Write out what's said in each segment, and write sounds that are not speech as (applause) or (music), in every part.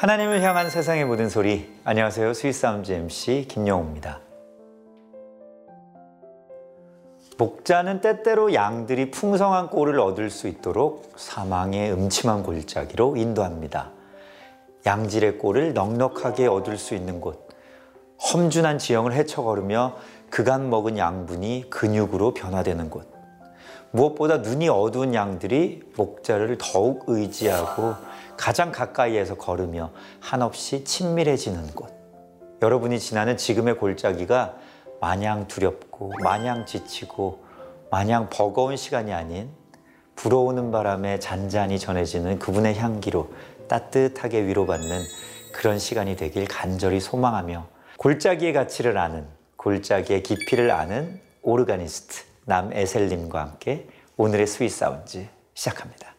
하나님을 향한 세상의 모든 소리. 안녕하세요. 스윗사운드 MC 김영우입니다. 목자는 때때로 양들이 풍성한 꼴을 얻을 수 있도록 사망의 음침한 골짜기로 인도합니다. 양질의 꼴을 넉넉하게 얻을 수 있는 곳, 험준한 지형을 헤쳐걸으며 그간 먹은 양분이 근육으로 변화되는 곳, 무엇보다 눈이 어두운 양들이 목자를 더욱 의지하고 가장 가까이에서 걸으며 한없이 친밀해지는 곳. 여러분이 지나는 지금의 골짜기가 마냥 두렵고 마냥 지치고 마냥 버거운 시간이 아닌 불어오는 바람에 잔잔히 전해지는 그분의 향기로 따뜻하게 위로받는 그런 시간이 되길 간절히 소망하며 골짜기의 가치를 아는 골짜기의 깊이를 아는 오르가니스트 남에셀님과 함께 오늘의 스윗 사운드 시작합니다.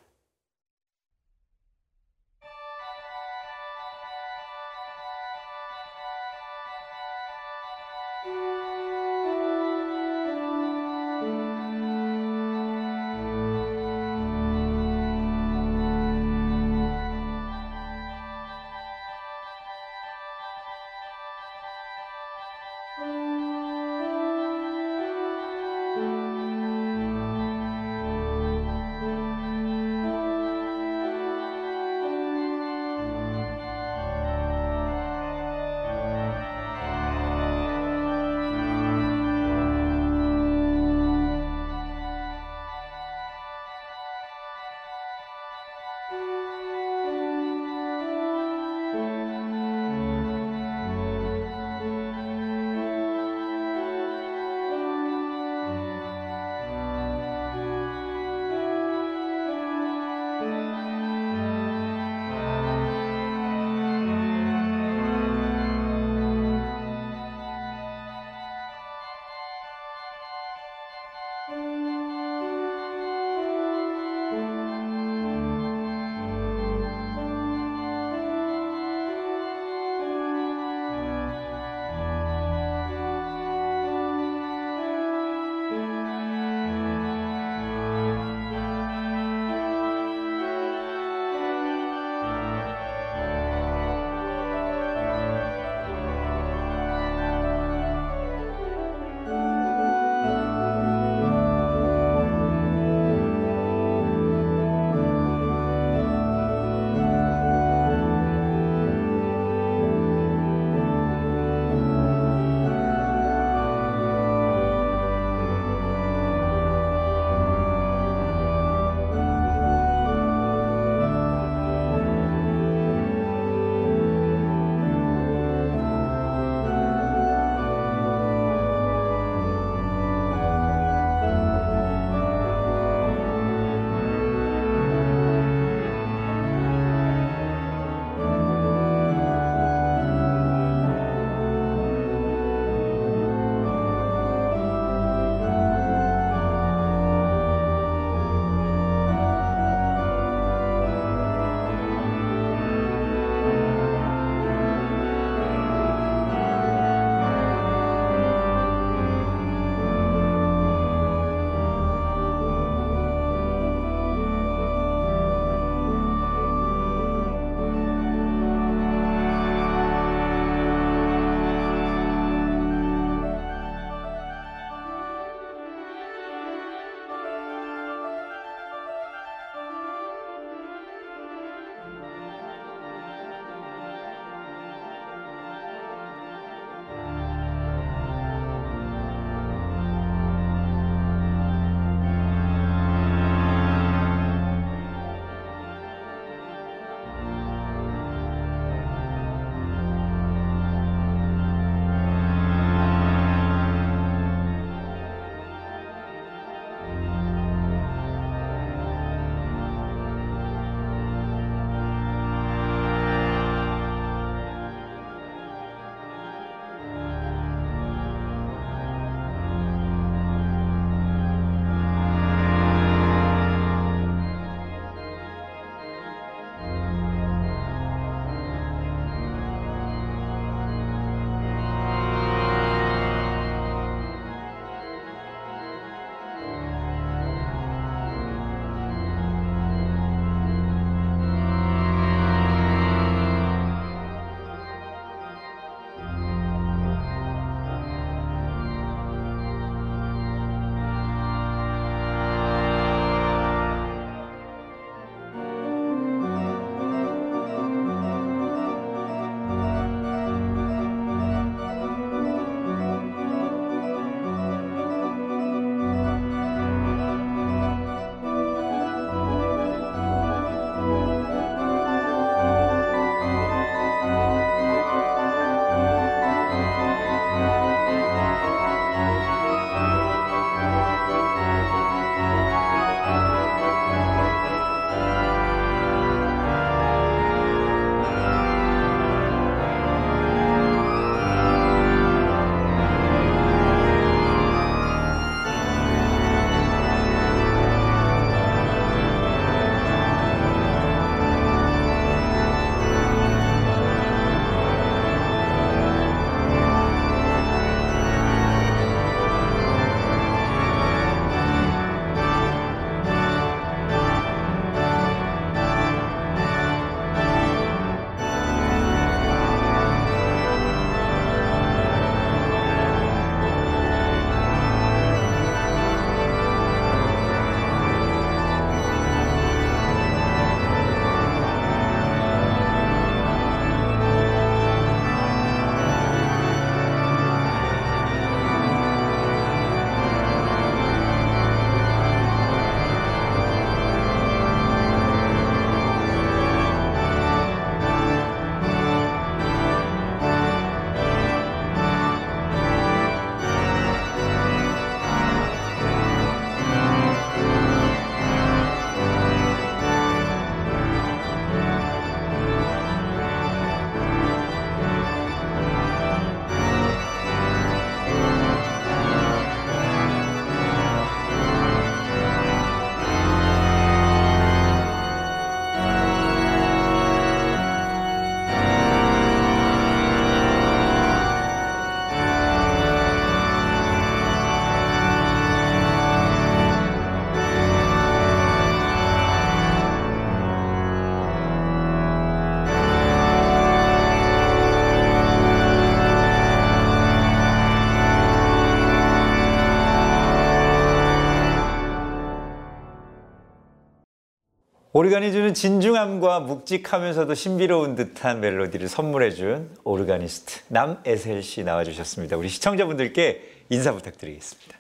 오르간이 주는 진중함과 묵직하면서도 신비로운 듯한 멜로디를 선물해준 오르가니스트 남에셀 씨 나와주셨습니다. 우리 시청자분들께 인사 부탁드리겠습니다.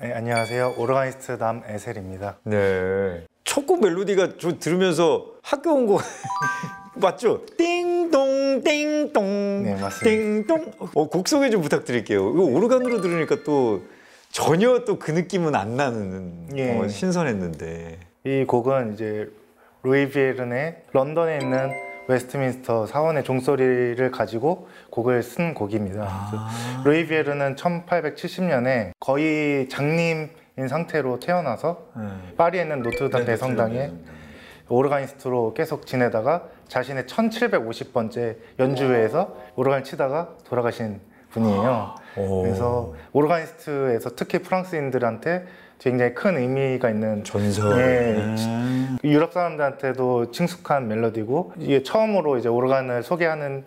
네, 안녕하세요. 오르가니스트 남에셀입니다. 네. 첫곡 멜로디가 저 들으면서 학교 온 거 (laughs) 맞죠? 띵동 띵동 네, 맞습니다. 띵동 어, 곡 소개 좀 부탁드릴게요. 이거 오르간으로 들으니까 또 전혀 또 그 느낌은 안 나는 예. 어, 신선했는데 이 곡은 이제 루이 비에른의 런던에 있는 웨스트민스터 사원의 종소리를 가지고 곡을 쓴 곡입니다. 아. 그래서 루이 비에른은 1870년에 거의 장님인 상태로 태어나서 네. 파리에 있는 노트르담 대성당에 오르가니스트로 계속 지내다가 자신의 1750번째 연주회에서 오르간 치다가 돌아가신 분이에요. 오. 그래서 오르가니스트에서 특히 프랑스인들한테 굉장히 큰 의미가 있는 전설. 예. 음. 유럽 사람들한테도 친숙한 멜로디고 이게 처음으로 이제 오르간을 소개하는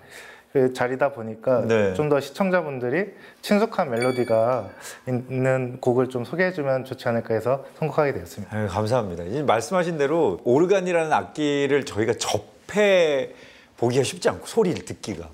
그 자리다 보니까 네. 좀더 시청자분들이 친숙한 멜로디가 있는 곡을 좀 소개해주면 좋지 않을까 해서 선곡하게 되었습니다. 아유, 감사합니다. 이제 말씀하신 대로 오르간이라는 악기를 저희가 접해 보기가 쉽지 않고 소리를 듣기가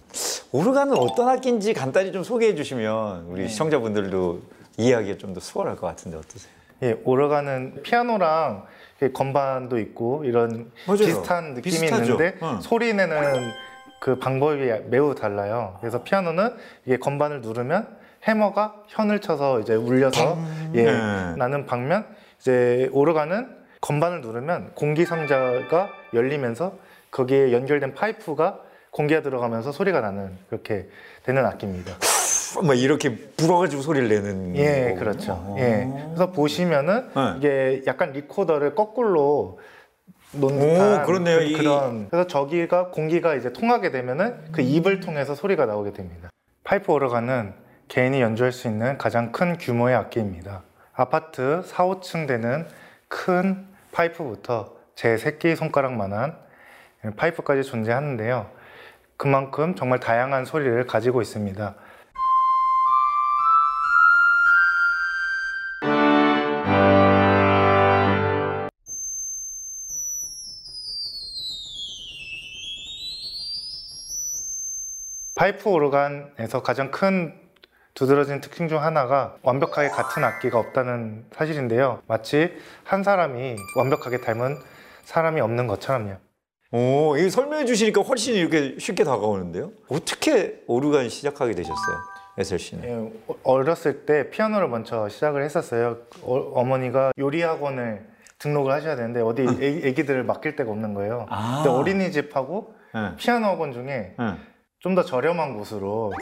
오르간은 어떤 악기인지 간단히 좀 소개해 주시면 우리 네. 시청자분들도 이해하기가 좀더 수월할 것 같은데 어떠세요? 예, 오르간은 피아노랑 건반도 있고 이런 맞아요. 비슷한 느낌이 비슷하죠. 있는데 응. 소리 내는 그 방법이 매우 달라요. 그래서 피아노는 이게 건반을 누르면 해머가 현을 쳐서 이제 울려서 예, 네. 나는 방면 이제 오르간은 건반을 누르면 공기 상자가 열리면서 거기에 연결된 파이프가 공기가 들어가면서 소리가 나는 그렇게 되는 악기입니다. 막 이렇게 불어가지고 소리를 내는 예, 거군요. 그렇죠. 어. 예. 그래서 보시면은 네. 이게 약간 리코더를 거꾸로 놓은 오, 듯한 그렇네요. 그- 이- 그런 그래서 저기가 공기가 이제 통하게 되면은 그 입을 통해서 소리가 나오게 됩니다. 파이프 오르간은 개인이 연주할 수 있는 가장 큰 규모의 악기입니다. 아파트 4, 5층 되는 큰 파이프부터 제 새끼 손가락만한 파이프까지 존재하는데요. 그만큼 정말 다양한 소리를 가지고 있습니다. 파이프 오르간에서 가장 큰 두드러진 특징 중 하나가 완벽하게 같은 악기가 없다는 사실인데요. 마치 한 사람이 완벽하게 닮은 사람이 없는 것처럼요. 오, 이거 설명해 주시니까 훨씬 이렇게 쉽게 다가오는데요. 어떻게 오르간 시작하게 되셨어요, 에셀 씨는? 예, 어- 어렸을 때 피아노를 먼저 시작을 했었어요. 어머니가 요리 학원을 등록을 하셔야 되는데 어디 애, 애기들을 맡길 데가 없는 거예요. 아. 근데 어린이집하고 네. 피아노 학원 중에 네. 좀 더 저렴한 곳으로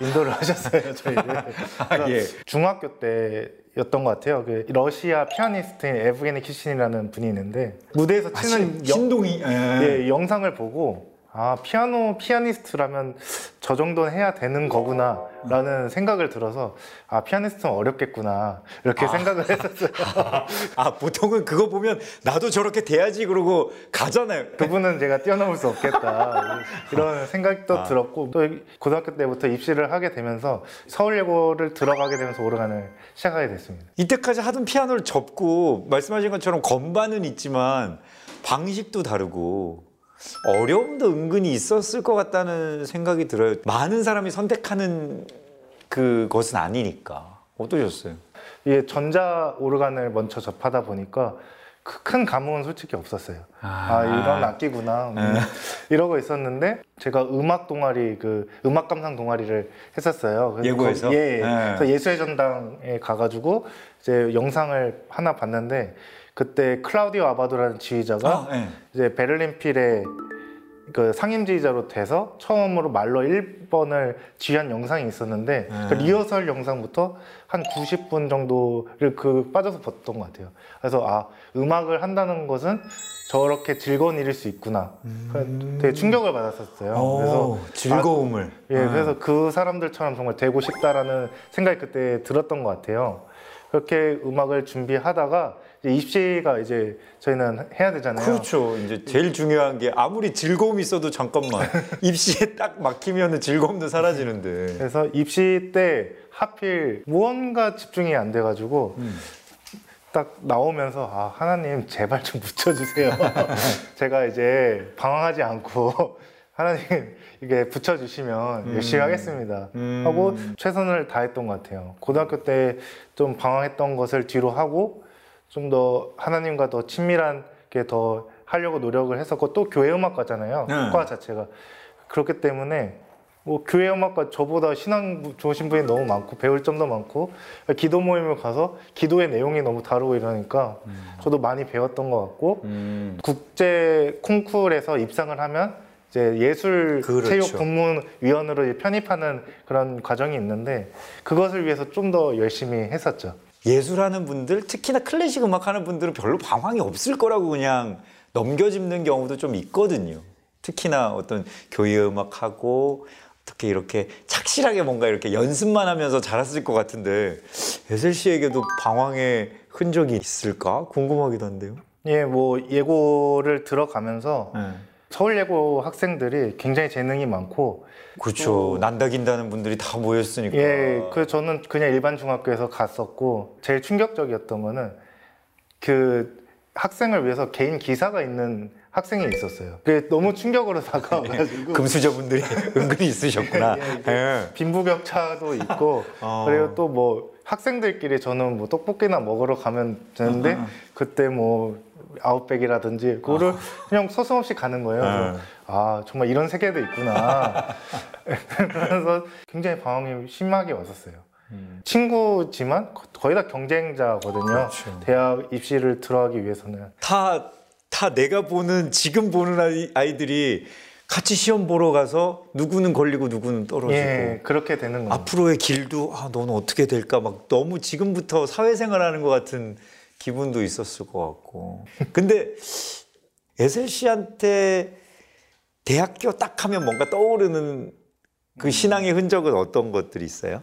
인도를 (laughs) 하셨어요 저희를. (laughs) 아, 예. 중학교 때였던 것 같아요. 그 러시아 피아니스트인 에브게니 키신이라는 분이 있는데 무대에서 아, 치는 신, 신동이. 예. 예, 영상을 보고 아 피아노 피아니스트라면 저 정도는 해야 되는 거구나 라는 생각을 들어서 아 피아니스트는 어렵겠구나 이렇게 생각을 했었어요. (laughs) 아 보통은 그거 보면 나도 저렇게 돼야지 그러고 가잖아요. 그분은 제가 뛰어넘을 수 없겠다 이런 생각도 아. 들었고 또 고등학교 때부터 입시를 하게 되면서 서울예고를 들어가게 되면서 오르간을 시작하게 됐습니다. 이때까지 하던 피아노를 접고 말씀하신 것처럼 건반은 있지만 방식도 다르고 어려움도 은근히 있었을 것 같다는 생각이 들어요. 많은 사람이 선택하는 그것은 아니니까 어떠셨어요? 이게 전자 오르간을 먼저 접하다 보니까 그큰 감흥은 솔직히 없었어요. 아, 아. 이런 악기구나 음, 이러고 있었는데 제가 음악 동아리 그 음악 감상 동아리를 했었어요. 예고에서? 거- 예, 네. 그래서 예술의 전당에 가가지고 이제 영상을 하나 봤는데 그때 클라우디오 아바도라는 지휘자가 아, 예. 이제 베를린 필의 그 상임 지휘자로 돼서 처음으로 말로 1번을 지휘한 영상이 있었는데 음. 그 리허설 영상부터 한 90분 정도를 그 빠져서 봤던 것 같아요. 그래서 아 음악을 한다는 것은 저렇게 즐거운 일일 수 있구나. 되게 충격을 받았었어요. 그래서 오, 즐거움을. 예, 아. 그래서 그 사람들처럼 정말 되고 싶다라는 생각이 그때 들었던 것 같아요. 그렇게 음악을 준비하다가 이제 입시가 이제 저희는 해야 되잖아요. 그렇죠. 이제 제일 중요한 게 아무리 즐거움이 있어도 잠깐만 (laughs) 입시에 딱 막히면 즐거움도 사라지는데. 그래서 입시 때 하필 무언가 집중이 안 돼가지고 음. 딱 나오면서 아 하나님 제발 좀 붙여주세요. (laughs) 제가 이제 방황하지 않고 (laughs) 하나님 이게 붙여주시면 열심히 하겠습니다. 음. 하고 최선을 다했던 것 같아요. 고등학교 때 좀 방황했던 것을 뒤로 하고 좀 더 하나님과 더 친밀하게 더 하려고 노력을 했었고 또 교회 음악과잖아요. 네. 과 자체가 그렇기 때문에 뭐 교회 음악과 저보다 신앙 좋으신 분이 너무 많고 배울 점도 많고 기도 모임을 가서 기도의 내용이 너무 다르고 이러니까 저도 많이 배웠던 것 같고 음. 국제 콩쿠르에서 입상을 하면 이제 예술 그렇죠. 체육 본문 위원으로 편입하는 그런 과정이 있는데 그것을 위해서 좀 더 열심히 했었죠. 예술하는 분들, 특히나 클래식 음악 하는 분들은 별로 방황이 없을 거라고 그냥 넘겨짚는 경우도 좀 있거든요. 특히나 어떤 교회 음악하고 어떻게 이렇게 착실하게 뭔가 이렇게 연습만 하면서 자랐을 것 같은데 에셀 씨에게도 방황의 흔적이 있을까 궁금하기도 한데요. 예, 뭐 예고를 들어가면서 네. 서울예고 학생들이 굉장히 재능이 많고 그렇죠. 난다긴다는 분들이 다 모였으니까. 예, 그 저는 그냥 일반 중학교에서 갔었고 제일 충격적이었던 거는 그 학생을 위해서 개인 기사가 있는 학생이 있었어요. 그게 너무 충격으로 (laughs) 다가와가지고 (laughs) 금수저분들이 은근히 있으셨구나. (laughs) 예, 예. 빈부격차도 있고 어. 그리고 또 뭐 학생들끼리 저는 뭐 떡볶이나 먹으러 가면 되는데 그때 뭐 아웃백이라든지 그거를 그냥 서슴없이 가는 거예요. 네. 아 정말 이런 세계도 있구나. (laughs) 그래서 굉장히 방황이 심하게 왔었어요. 친구지만 거- 거의 다 경쟁자거든요. 그렇죠. 대학 입시를 들어가기 위해서는. 다, 다 내가 보는, 지금 보는 아이, 아이들이 같이 시험 보러 가서 누구는 걸리고 누구는 떨어지고. 예, 그렇게 되는 거예요. 앞으로의 길도, 아, 너는 어떻게 될까? 막 너무 지금부터 사회생활 하는 것 같은 기분도 있었을 것 같고. 근데 에셀 씨한테 대학교 딱 하면 뭔가 떠오르는 그 신앙의 흔적은 어떤 것들이 있어요?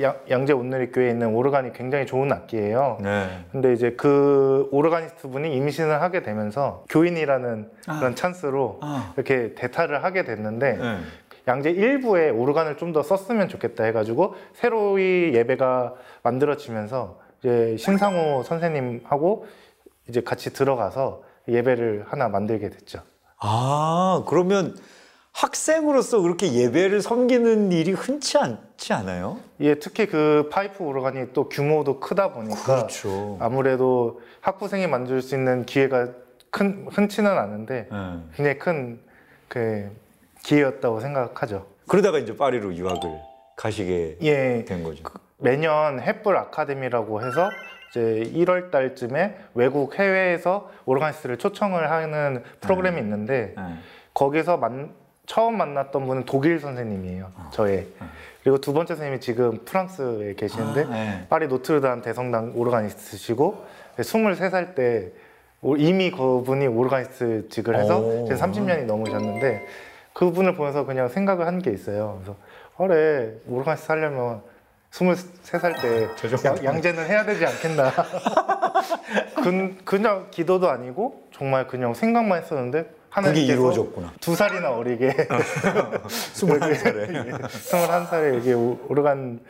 양- 양재 온누리교회에 있는 오르간이 굉장히 좋은 악기예요. 네. 근데 이제 그 오르가니스트 분이 임신을 하게 되면서 교인이라는 아. 그런 찬스로 아. 이렇게 대타를 하게 됐는데 네. 양재 일부에 오르간을 좀 더 썼으면 좋겠다 해가지고 새로이 예배가 만들어지면서 이제 신상호 선생님하고 이제 같이 들어가서 예배를 하나 만들게 됐죠. 아, 그러면 학생으로서 그렇게 예배를 섬기는 일이 흔치 않지 않아요? 예, 특히 그 파이프 오르간이 또 규모도 크다 보니까 그렇죠. 아무래도 학부생이 만들 수 있는 기회가 큰 흔치는 않은데 네. 굉장히 큰 그 기회였다고 생각하죠. 그러다가 이제 파리로 유학을 가시게 예, 된 거죠. 매년 햇불 아카데미라고 해서 이제 1월 달쯤에 외국 해외에서 오르가니스트를 초청을 하는 프로그램이 있는데 네. 거기서 만, 처음 만났던 분은 독일 선생님이에요. 저의. 그리고 두 번째 선생님이 지금 프랑스에 계시는데 아, 네. 파리 노트르담 대성당 오르가니스트시고 23살 때 오- 이미 그분이 오르가니스트 직을 해서 오. 지금 30년이 넘으셨는데 그분을 보면서 그냥 생각을 한 게 있어요. 그래서 그래 오르가니스트 하려면 23살 때 양, 양재는 해야 되지 않겠나. (laughs) 그, 그냥 기도도 아니고 정말 그냥 생각만 했었는데 그게 하나님께서 이루어졌구나. 두 살이나 어리게 21살에. 21살에 여기 오- 오르간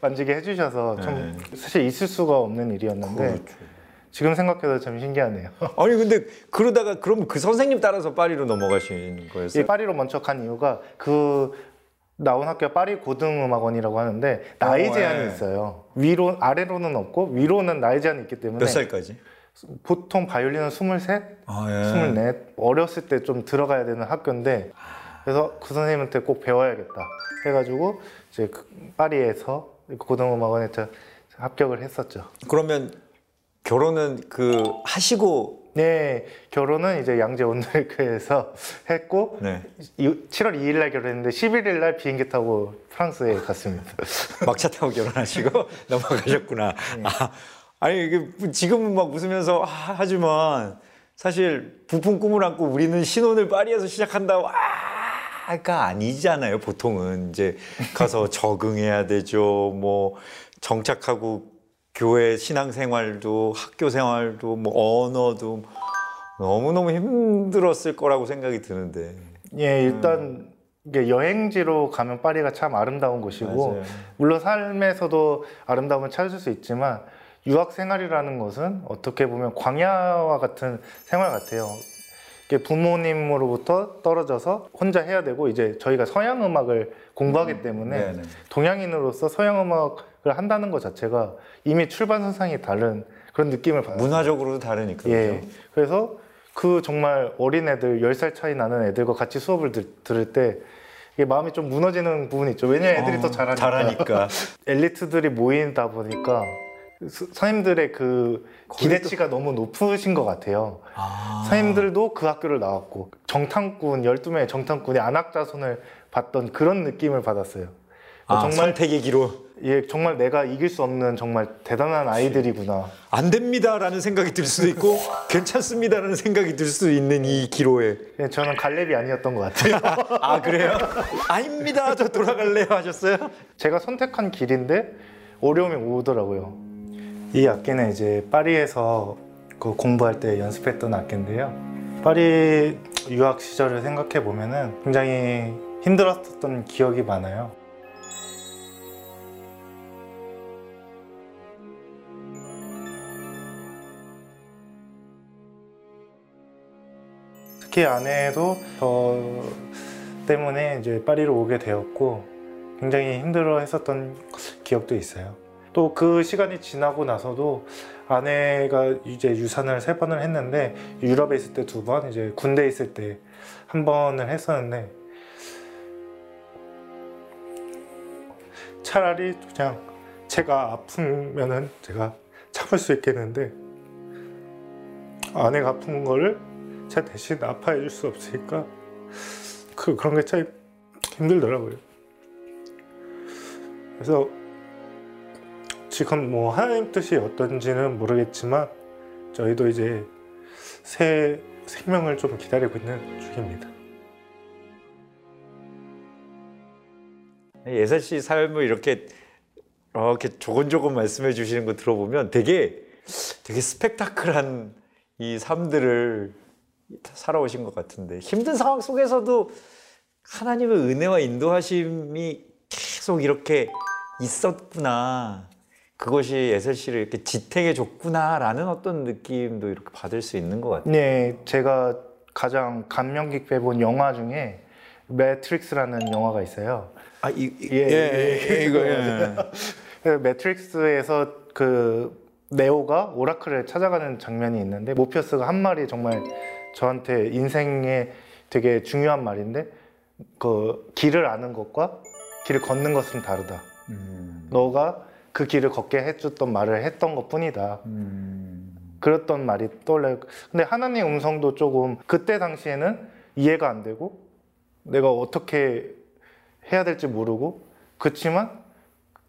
만지게 해주셔서 좀 사실 있을 수가 없는 일이었는데 그렇죠. 지금 생각해도 참 신기하네요. (laughs) 아니 근데 그러다가 그럼 그 선생님 따라서 파리로 넘어가신 이 거였어요? 파리로 먼저 간 이유가 그 나온 학교가 파리 고등음악원이라고 하는데 나이 어, 제한이 예. 있어요. 위로 아래로는 없고 위로는 나이 제한이 있기 때문에 몇 살까지? 보통 바이올린은 23, 아 예. 24 어렸을 때 좀 들어가야 되는 학교인데 그래서 그 선생님한테 꼭 배워야겠다 해가지고 이제 그 파리에서 고등음악원에 저 합격을 했었죠. 그러면 결혼은 그 하시고 네 결혼은 이제 양재 온누리교회에서 (laughs) 했고 네. 이- 7월 2일 날 결혼했는데 11일 날 비행기 타고 프랑스에 갔습니다. (laughs) 막차 타고 결혼하시고 (laughs) 넘어가셨구나. 네. 아, 아니 이게 지금은 막 웃으면서 아, 하지만 사실 부푼 꿈을 안고 우리는 신혼을 파리에서 시작한다고 아가 아니잖아요. 보통은 이제 가서 적응해야 되죠. 뭐 정착하고 교회 신앙생활도 학교 생활도 뭐 언어도 너무 너무 힘들었을 거라고 생각이 드는데. 예 일단 이게 여행지로 가면 파리가 참 아름다운 곳이고 맞아요. 물론 삶에서도 아름다움을 찾을 수 있지만 유학 생활이라는 것은 어떻게 보면 광야와 같은 생활 같아요. 부모님으로부터 떨어져서 혼자 해야 되고 이제 저희가 서양 음악을 공부하기 때문에 네네. 동양인으로서 서양 음악 을 한다는 것 자체가 이미 출발 선상이 다른 그런 느낌을 받아요. 문화적으로도 다르니까. 예. 그죠? 그래서 그 정말 어린 애들 10살 차이 나는 애들과 같이 수업을 들, 들을 때 이게 마음이 좀 무너지는 부분이 있죠. 왜냐면 애들이 어, 더 잘하니까. 잘하니까. (laughs) 엘리트들이 모이다 보니까 스- 선생님들의 그 기대치가 너무 높으신 것 같아요. 아. 선생님들도 그 학교를 나왔고 정탐꾼 12명의 정탐꾼이 안학자손을 봤던 그런 느낌을 받았어요. 아, 정말 선택의 기로 예, 정말 내가 이길 수 없는 정말 대단한 아이들이구나. 안 됩니다라는 생각이 들 수도 있고 괜찮습니다라는 생각이 들 수도 있는 이 기로에 예, 저는 갈렙이 아니었던 것 같아요. (laughs) 아 그래요? 아닙니다 저 돌아갈래요 하셨어요? 제가 선택한 길인데 어려움이 오더라고요. 이 악기는 이제 파리에서 그 공부할 때 연습했던 악기인데요. 파리 유학 시절을 생각해 보면은 굉장히 힘들었던 기억이 많아요. 특히 아내도 저 때문에 이제 파리로 오게 되었고 굉장히 힘들어 했었던 기억도 있어요. 또 그 시간이 지나고 나서도 아내가 이제 유산을 세 번을 했는데 유럽에 있을 때 두 번, 이제 군대 에 있을 때 한 번을 했었는데 차라리 그냥 제가 아프면은 제가 참을 수 있겠는데 아내가 아픈 거를 제가 대신 아파해 줄 수 없으니까 그 그런 게 참 힘들더라고요. 그래서 지금 뭐 하나님 뜻이 어떤지는 모르겠지만 저희도 이제 새 생명을 좀 기다리고 있는 중입니다. 예살 씨 삶을 이렇게 이렇게 조곤조곤 말씀해 주시는 거 들어보면 되게 되게 스펙타클한 이 삶들을 살아오신 것 같은데 힘든 상황 속에서도 하나님의 은혜와 인도하심이 계속 이렇게 있었구나. 그것이 예슬 씨를 이렇게 지탱해 줬구나라는 어떤 느낌도 이렇게 받을 수 있는 것 같아요. 네, 제가 가장 감명 깊게 본 영화 중에 매트릭스라는 영화가 있어요. 아, 이, 이- 예, 예, 예. 이거 예. 그 매트릭스에서 그 네오가 오라클을 찾아가는 장면이 있는데 모피어스가 한 말이 정말 저한테 인생에 되게 중요한 말인데 그 길을 아는 것과 길을 걷는 것은 다르다. 음, 너가 그 길을 걷게 해줬던 말을 했던 것 뿐이다. 음, 그랬던 말이 떠올라요. 근데 하나님 음성도 조금 그때 당시에는 이해가 안 되고 내가 어떻게 해야 될지 모르고 그렇지만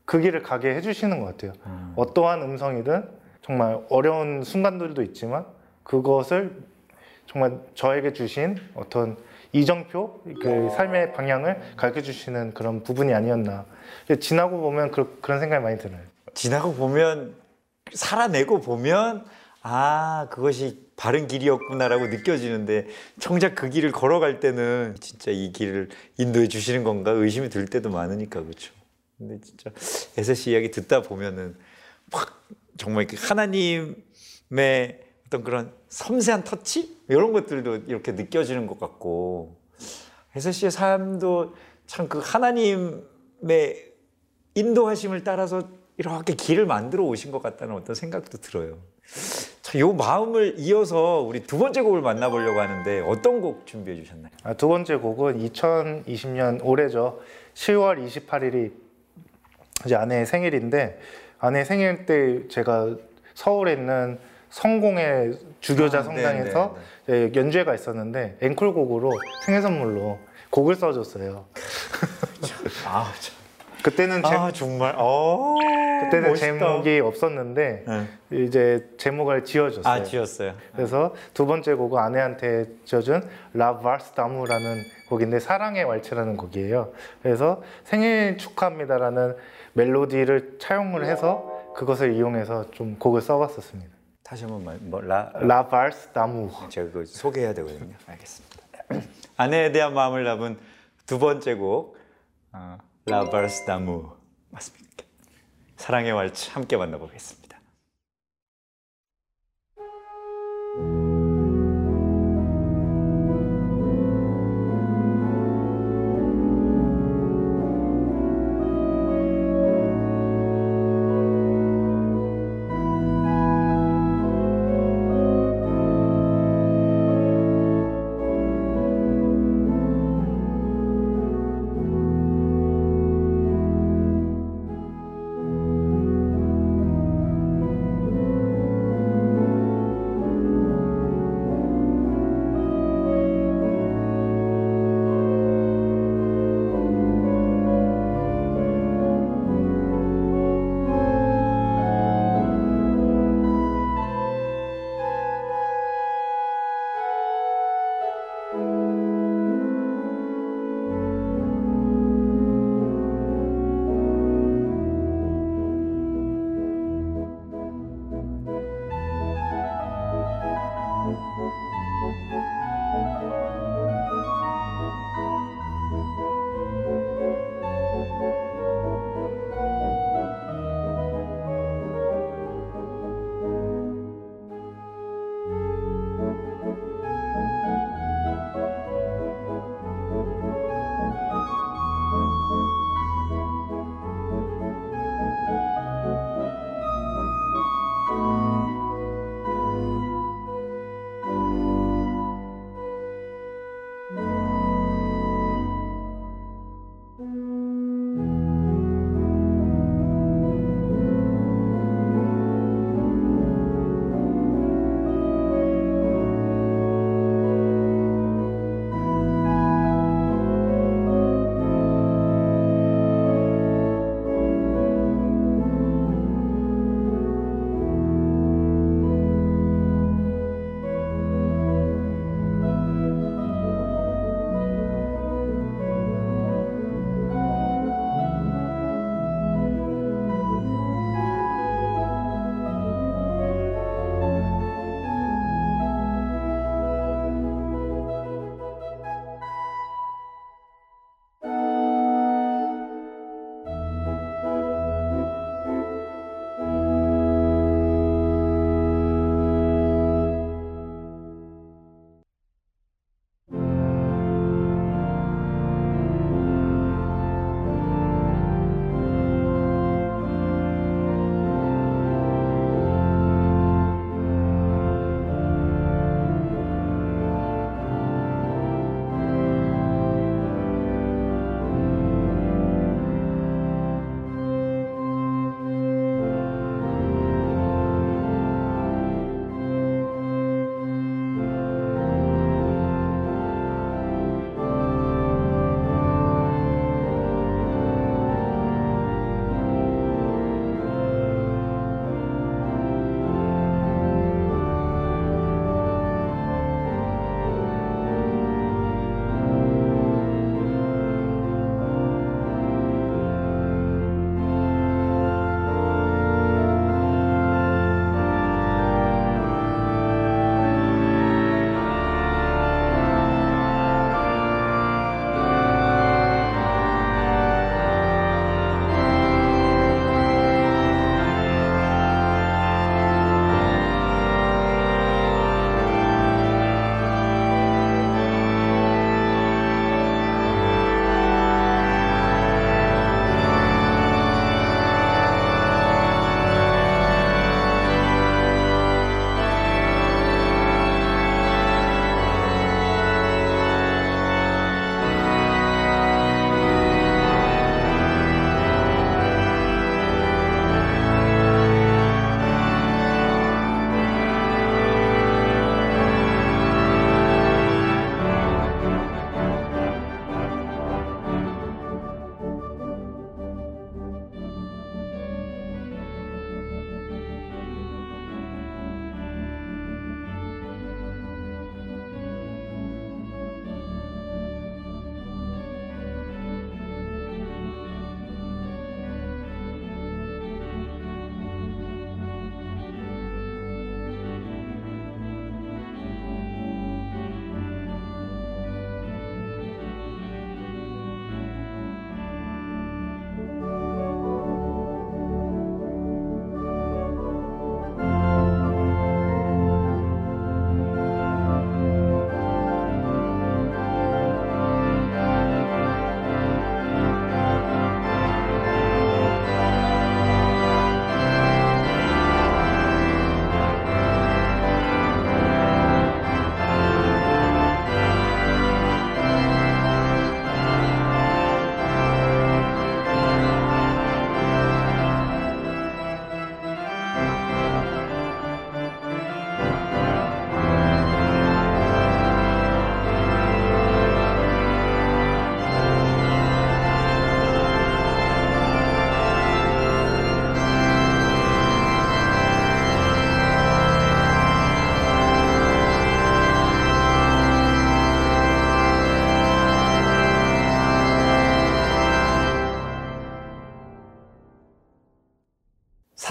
그 길을 가게 해주시는 것 같아요. 음. 어떠한 음성이든 정말 어려운 순간들도 있지만 그것을 정말 저에게 주신 어떤 이정표 그 삶의 방향을 가르쳐 주시는 그런 부분이 아니었나 지나고 보면 그, 그런 생각이 많이 들어요. 지나고 보면 살아내고 보면 아 그것이 바른 길이었구나라고 느껴지는데 정작 그 길을 걸어갈 때는 진짜 이 길을 인도해 주시는 건가 의심이 들 때도 많으니까 그렇죠. 근데 진짜 에세 씨 이야기 듣다 보면은 확 정말 그 하나님의 어떤 그런 섬세한 터치 이런 것들도 이렇게 느껴지는 것 같고 에세 씨의 삶도 참 그 하나님의 인도하심을 따라서 이렇게 길을 만들어 오신 것 같다는 어떤 생각도 들어요. 자, 요 마음을 이어서 우리 두 번째 곡을 만나보려고 하는데 어떤 곡 준비해 주셨나요? 아, 두 번째 곡은 2020년 올해죠. 10월 28일이 이제 아내의 생일인데 아내 생일 때 제가 서울에 있는 성공의 주교자 아, 성당에서 예, 연주회가 있었는데 앵콜곡으로 생일 선물로 곡을 써줬어요. (laughs) 아, 참. 그때는 제, 아 정말. 어. 그때는 멋있다. 제목이 없었는데 네. 이제 제목을 지어줬어요. 아 지었어요. 그래서 두 번째 곡은 아내한테 지어준 라 발스 다무라는 곡인데 사랑의 왈츠라는 곡이에요. 그래서 생일 축하합니다라는 멜로디를 차용을 해서 그것을 이용해서 좀 곡을 써봤었습니다. 다시 한번 말, 뭐, 라, 라 발스 다무. 제가 그거 소개해야 되거든요. (laughs) 알겠습니다. (clears throat) 아내에 대한 마음을 담은 두 번째 곡 어, 라바르스 다무 맞습니까? 사랑의 왈츠 함께 만나보겠습니다.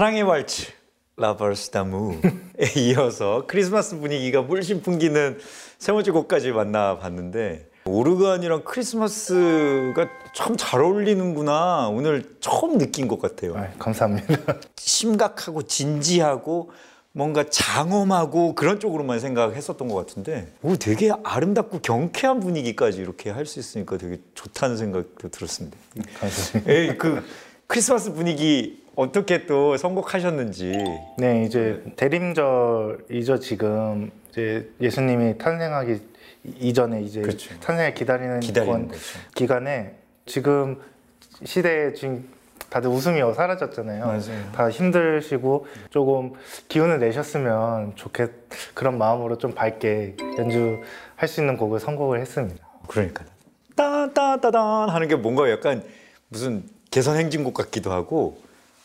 사랑의 왈츠 라버스다무에 이어서 크리스마스 분위기가 물씬 풍기는 세 번째 곡까지 만나봤는데 오르간이랑 크리스마스가 참 잘 어울리는구나 오늘 처음 느낀 것 같아요. 아, 감사합니다. 심각하고 진지하고 뭔가 장엄하고 그런 쪽으로만 생각했었던 것 같은데 오 되게 아름답고 경쾌한 분위기까지 이렇게 할 수 있으니까 되게 좋다는 생각도 들었습니다. 감사합니다. 에이 그 크리스마스 분위기 어떻게 또 선곡하셨는지 네, 이제 대림절이죠 지금 이제 예수님이 탄생하기 이전에 이제 그렇죠. 탄생을 기다리는, 기다리는 건- 거죠. 기간에 지금 시대에 지금 다들 웃음이 사라졌잖아요. 맞아요. 다 힘드시고 조금 기운을 내셨으면 좋겠 그런 마음으로 좀 밝게 연주할 수 있는 곡을 선곡을 했습니다. 그러니까 따따따단 하는 게 뭔가 약간 무슨 개선 행진곡 같기도 하고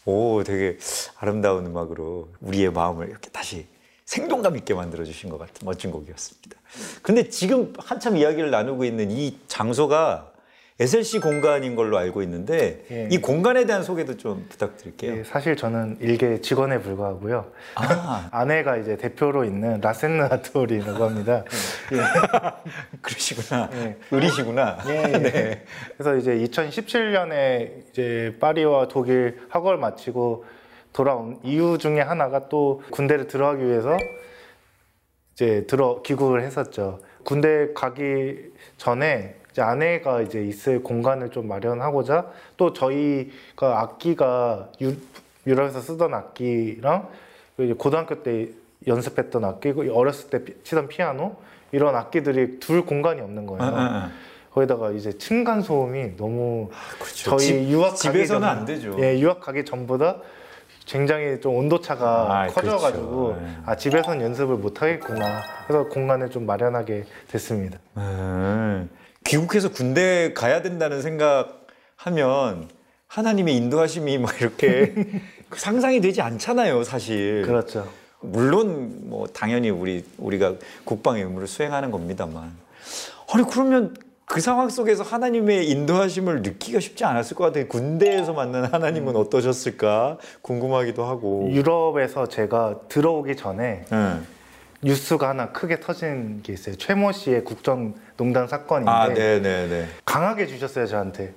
오 되게 아름다운 음악으로 우리의 마음을 이렇게 다시 생동감 있게 만들어 주신 것 같은 멋진 곡이었습니다. 근데 지금 한참 이야기를 나누고 있는 이 장소가 SLC 공간인 걸로 알고 있는데 예. 이 공간에 대한 소개도 좀 부탁드릴게요. 예, 사실 저는 일개 직원에 불과하고요. 아 (laughs) 아내가 이제 대표로 있는 아트홀이라고 합니다. (laughs) 그러시구나. 예. 의리시구나. 예, 예. 그래서 이제 2017년에 이제 파리와 독일 학원을 마치고 돌아온 이유 중에 하나가 또 군대를 들어가기 위해서 이제 들어 귀국을 했었죠. 군대 가기 전에 이제 아내가 이제 있을 공간을 좀 마련하고자 또 저희가 악기가 유, 유럽에서 쓰던 악기랑 이제 고등학교 때 연습했던 악기, 그리고 어렸을 때 피- 치던 피아노 이런 악기들이 둘 공간이 없는 거예요. 아, 아, 아. 거기다가 이제 층간 소음이 너무 그렇죠. 저희 집- 유학 가기 집에서는 전- 안 되죠. 예, 유학 가기 전보다 굉장히 좀 온도 차가 아, 커져가지고 그렇죠. 예. 아 집에서는 연습을 못 하겠구나. 그래서 공간을 좀 마련하게 됐습니다. 음, 귀국해서 군대 가야 된다는 생각하면 하나님의 인도하심이 막 이렇게 (laughs) 상상이 되지 않잖아요, 사실. 그렇죠. 물론 뭐 당연히 우리 우리가 국방의 의무를 수행하는 겁니다만. 아니 그러면 그 상황 속에서 하나님의 인도하심을 느끼기가 쉽지 않았을 것 같아요. 군대에서 만난 하나님은 어떠셨을까 궁금하기도 하고. 유럽에서 제가 들어오기 전에 응. 뉴스가 하나 크게 터진 게 있어요. 최모 씨의 국정농단 사건인데 아, 네, 네, 네. 강하게 주셨어요 저한테.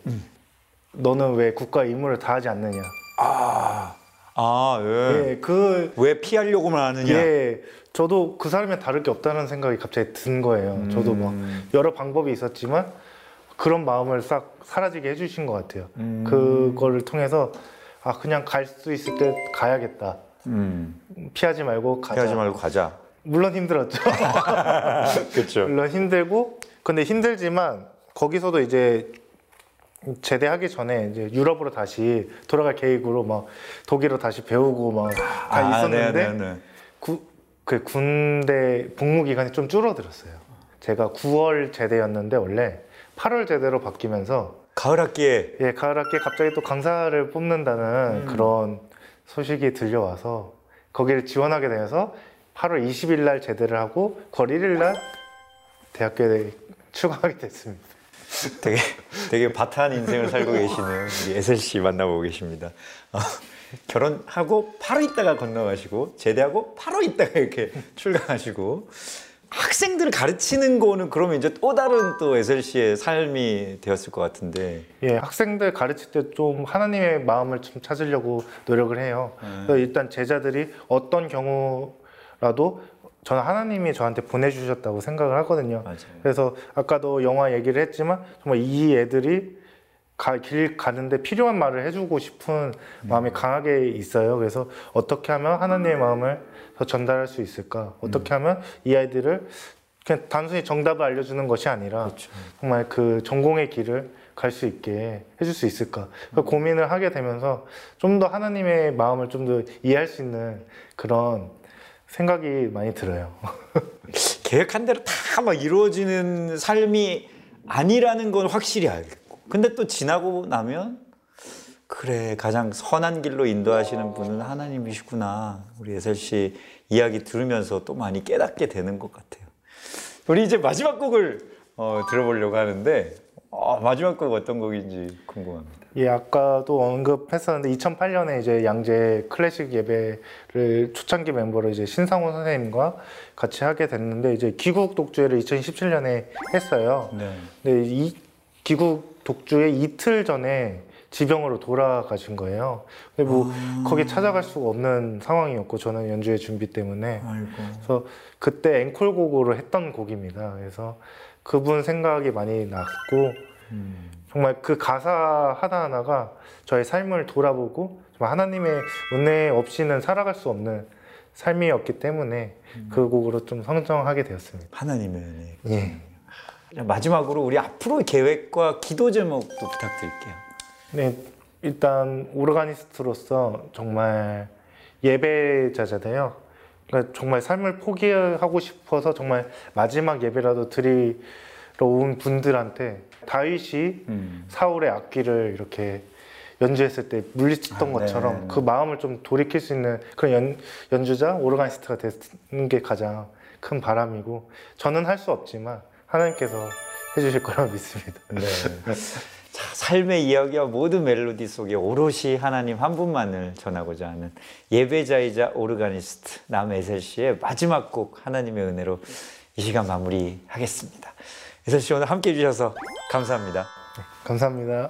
너는 왜 국가 의무를 다하지 않느냐. 아, 아, 예. 예, 그 왜 피하려고만 하느냐? 예, 저도 그 사람이 다를 게 없다는 생각이 갑자기 든 거예요. 저도 뭐 여러 방법이 있었지만 그런 마음을 싹 사라지게 해주신 것 같아요. 음. 그거를 통해서 아 그냥 갈 수 있을 때 가야겠다. 음, 피하지 말고 가자. 피하지 말고 가자. 물론 힘들었죠. (laughs) 그렇죠. 물론 힘들고 근데 힘들지만 거기서도 이제 제대하기 전에 이제 유럽으로 다시 돌아갈 계획으로 막 독일어 다시 배우고 막다 있었는데 네, 네, 네. 구, 그 군대 복무 기간이 좀 줄어들었어요. 제가 9월 제대였는데 원래 8월 제대로 바뀌면서 가을 학기에 예 가을 학기에 갑자기 또 강사를 뽑는다는 음. 그런 소식이 들려와서 거기를 지원하게 돼서 8월 20일 날 제대를 하고 9월 1일 날 대학교에 출강하게 됐습니다. 되게 되게 바타한 인생을 살고 계시는 우리 에셀 씨 만나보고 계십니다. 어, 결혼하고 바로 있다가 건너가시고 제대하고 바로 있다가 이렇게 출강하시고 학생들을 가르치는 거는 그러면 이제 또 다른 또 에셀 씨의 삶이 되었을 것 같은데 예, 학생들 가르칠 때 좀 하나님의 마음을 좀 찾으려고 노력을 해요. 음. 일단 제자들이 어떤 경우 라도 저는 하나님이 저한테 보내주셨다고 생각을 하거든요. 맞아요. 그래서 아까도 영화 얘기를 했지만 정말 이 애들이 가, 길 가는데 필요한 말을 해주고 싶은 마음이 강하게 있어요. 그래서 어떻게 하면 하나님의 마음을 더 전달할 수 있을까? 어떻게 하면 이 아이들을 그냥 단순히 정답을 알려주는 것이 아니라 그렇죠. 정말 그 전공의 길을 갈 수 있게 해줄 수 있을까? 그 고민을 하게 되면서 좀 더 하나님의 마음을 좀 더 이해할 수 있는 그런 생각이 많이 들어요. (laughs) 계획한 대로 다 막 이루어지는 삶이 아니라는 건 확실히 알겠고. 근데 또 지나고 나면 그래 가장 선한 길로 인도하시는 분은 하나님이시구나. 우리 예슬 씨 이야기 들으면서 또 많이 깨닫게 되는 것 같아요. 우리 이제 마지막 곡을 어, 들어보려고 하는데 어, 마지막 곡 어떤 곡인지 궁금합니다 예, 아까도 언급했었는데 2008년에 이제 양재 클래식 예배를 초창기 멤버로 이제 신상훈 선생님과 같이 하게 됐는데 이제 귀국 독주회를 2017년에 했어요. 네. 근데 이 귀국 독주회 이틀 전에 지병으로 돌아가신 거예요. 근데 뭐 거기 찾아갈 수가 없는 상황이었고 저는 연주회 준비 때문에 아이고. 그래서 그때 앵콜곡으로 했던 곡입니다. 그래서 그분 생각이 많이 났고 음. 정말 그 가사 하나하나가 저의 삶을 돌아보고 하나님의 은혜 없이는 살아갈 수 없는 삶이었기 때문에 그 곡으로 좀 성장하게 되었습니다. 하나님의 은혜. 예. 마지막으로 우리 앞으로의 계획과 기도 제목도 부탁드릴게요. 네, 일단 오르가니스트로서 정말 예배자잖아요. 그러니까 정말 삶을 포기하고 싶어서 정말 마지막 예배라도 드리러 온 분들한테 다윗이 음. 사울의 악기를 이렇게 연주했을 때 물리쳤던 아, 것처럼 네네네. 그 마음을 좀 돌이킬 수 있는 그런 연, 연주자 오르가니스트가 되는 게 가장 큰 바람이고 저는 할 수 없지만 하나님께서 해주실 거라고 믿습니다. 네. 자, 삶의 이야기와 모든 멜로디 속에 오롯이 하나님 한 분만을 전하고자 하는 예배자이자 오르가니스트 남에셀 씨의 마지막 곡 하나님의 은혜로 이 시간 마무리하겠습니다. 에셀 씨 오늘 함께 해주셔서 감사합니다. 감사합니다.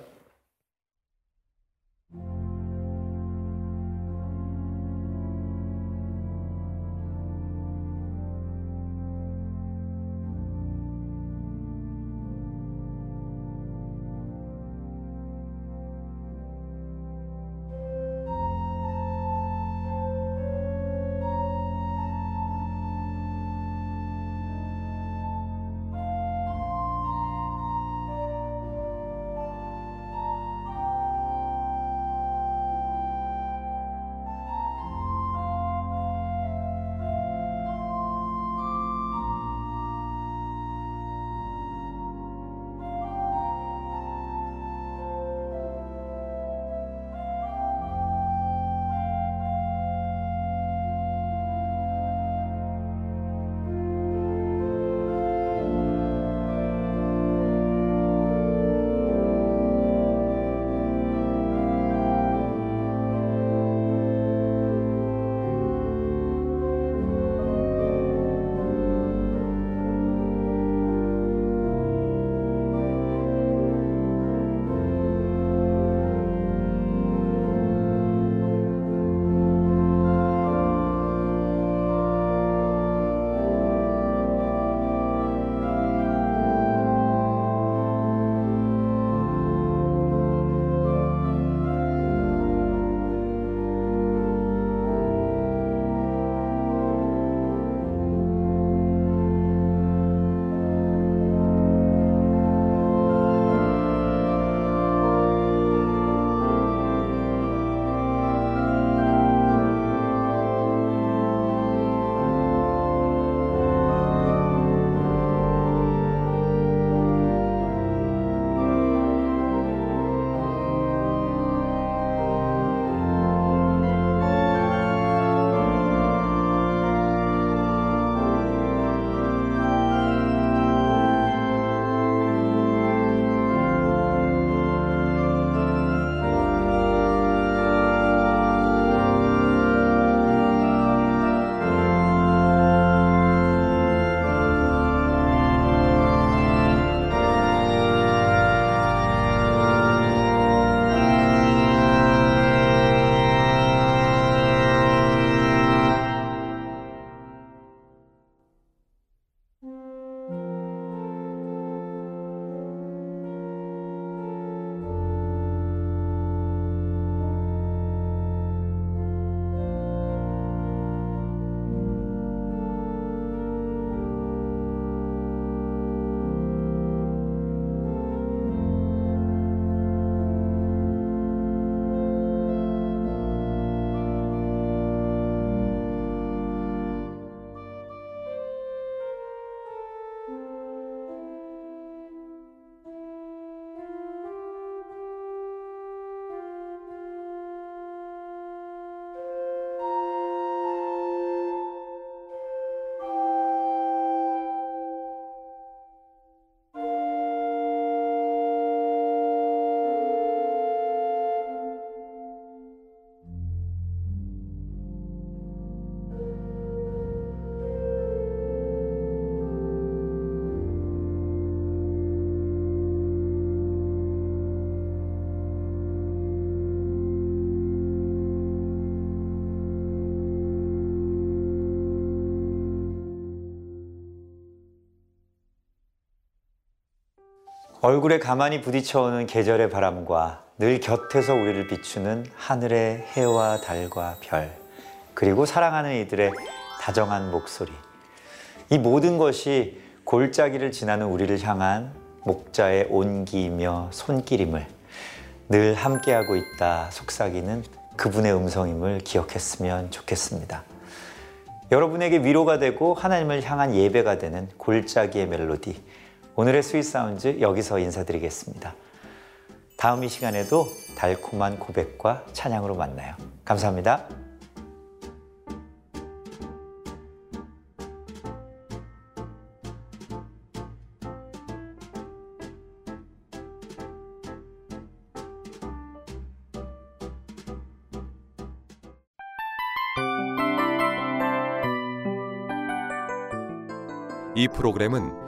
얼굴에 가만히 부딪혀오는 계절의 바람과 늘 곁에서 우리를 비추는 하늘의 해와 달과 별, 그리고 사랑하는 이들의 다정한 목소리. 이 모든 것이 골짜기를 지나는 우리를 향한 목자의 온기이며 손길임을 늘 함께하고 있다 속삭이는 그분의 음성임을 기억했으면 좋겠습니다. 여러분에게 위로가 되고 하나님을 향한 예배가 되는 골짜기의 멜로디. 오늘의 스윗 사운즈 여기서 인사드리겠습니다. 다음 이 시간에도 달콤한 고백과 찬양으로 만나요. 감사합니다. 이 프로그램은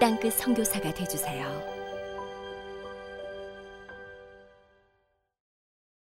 땅끝 선교사가 되주세요.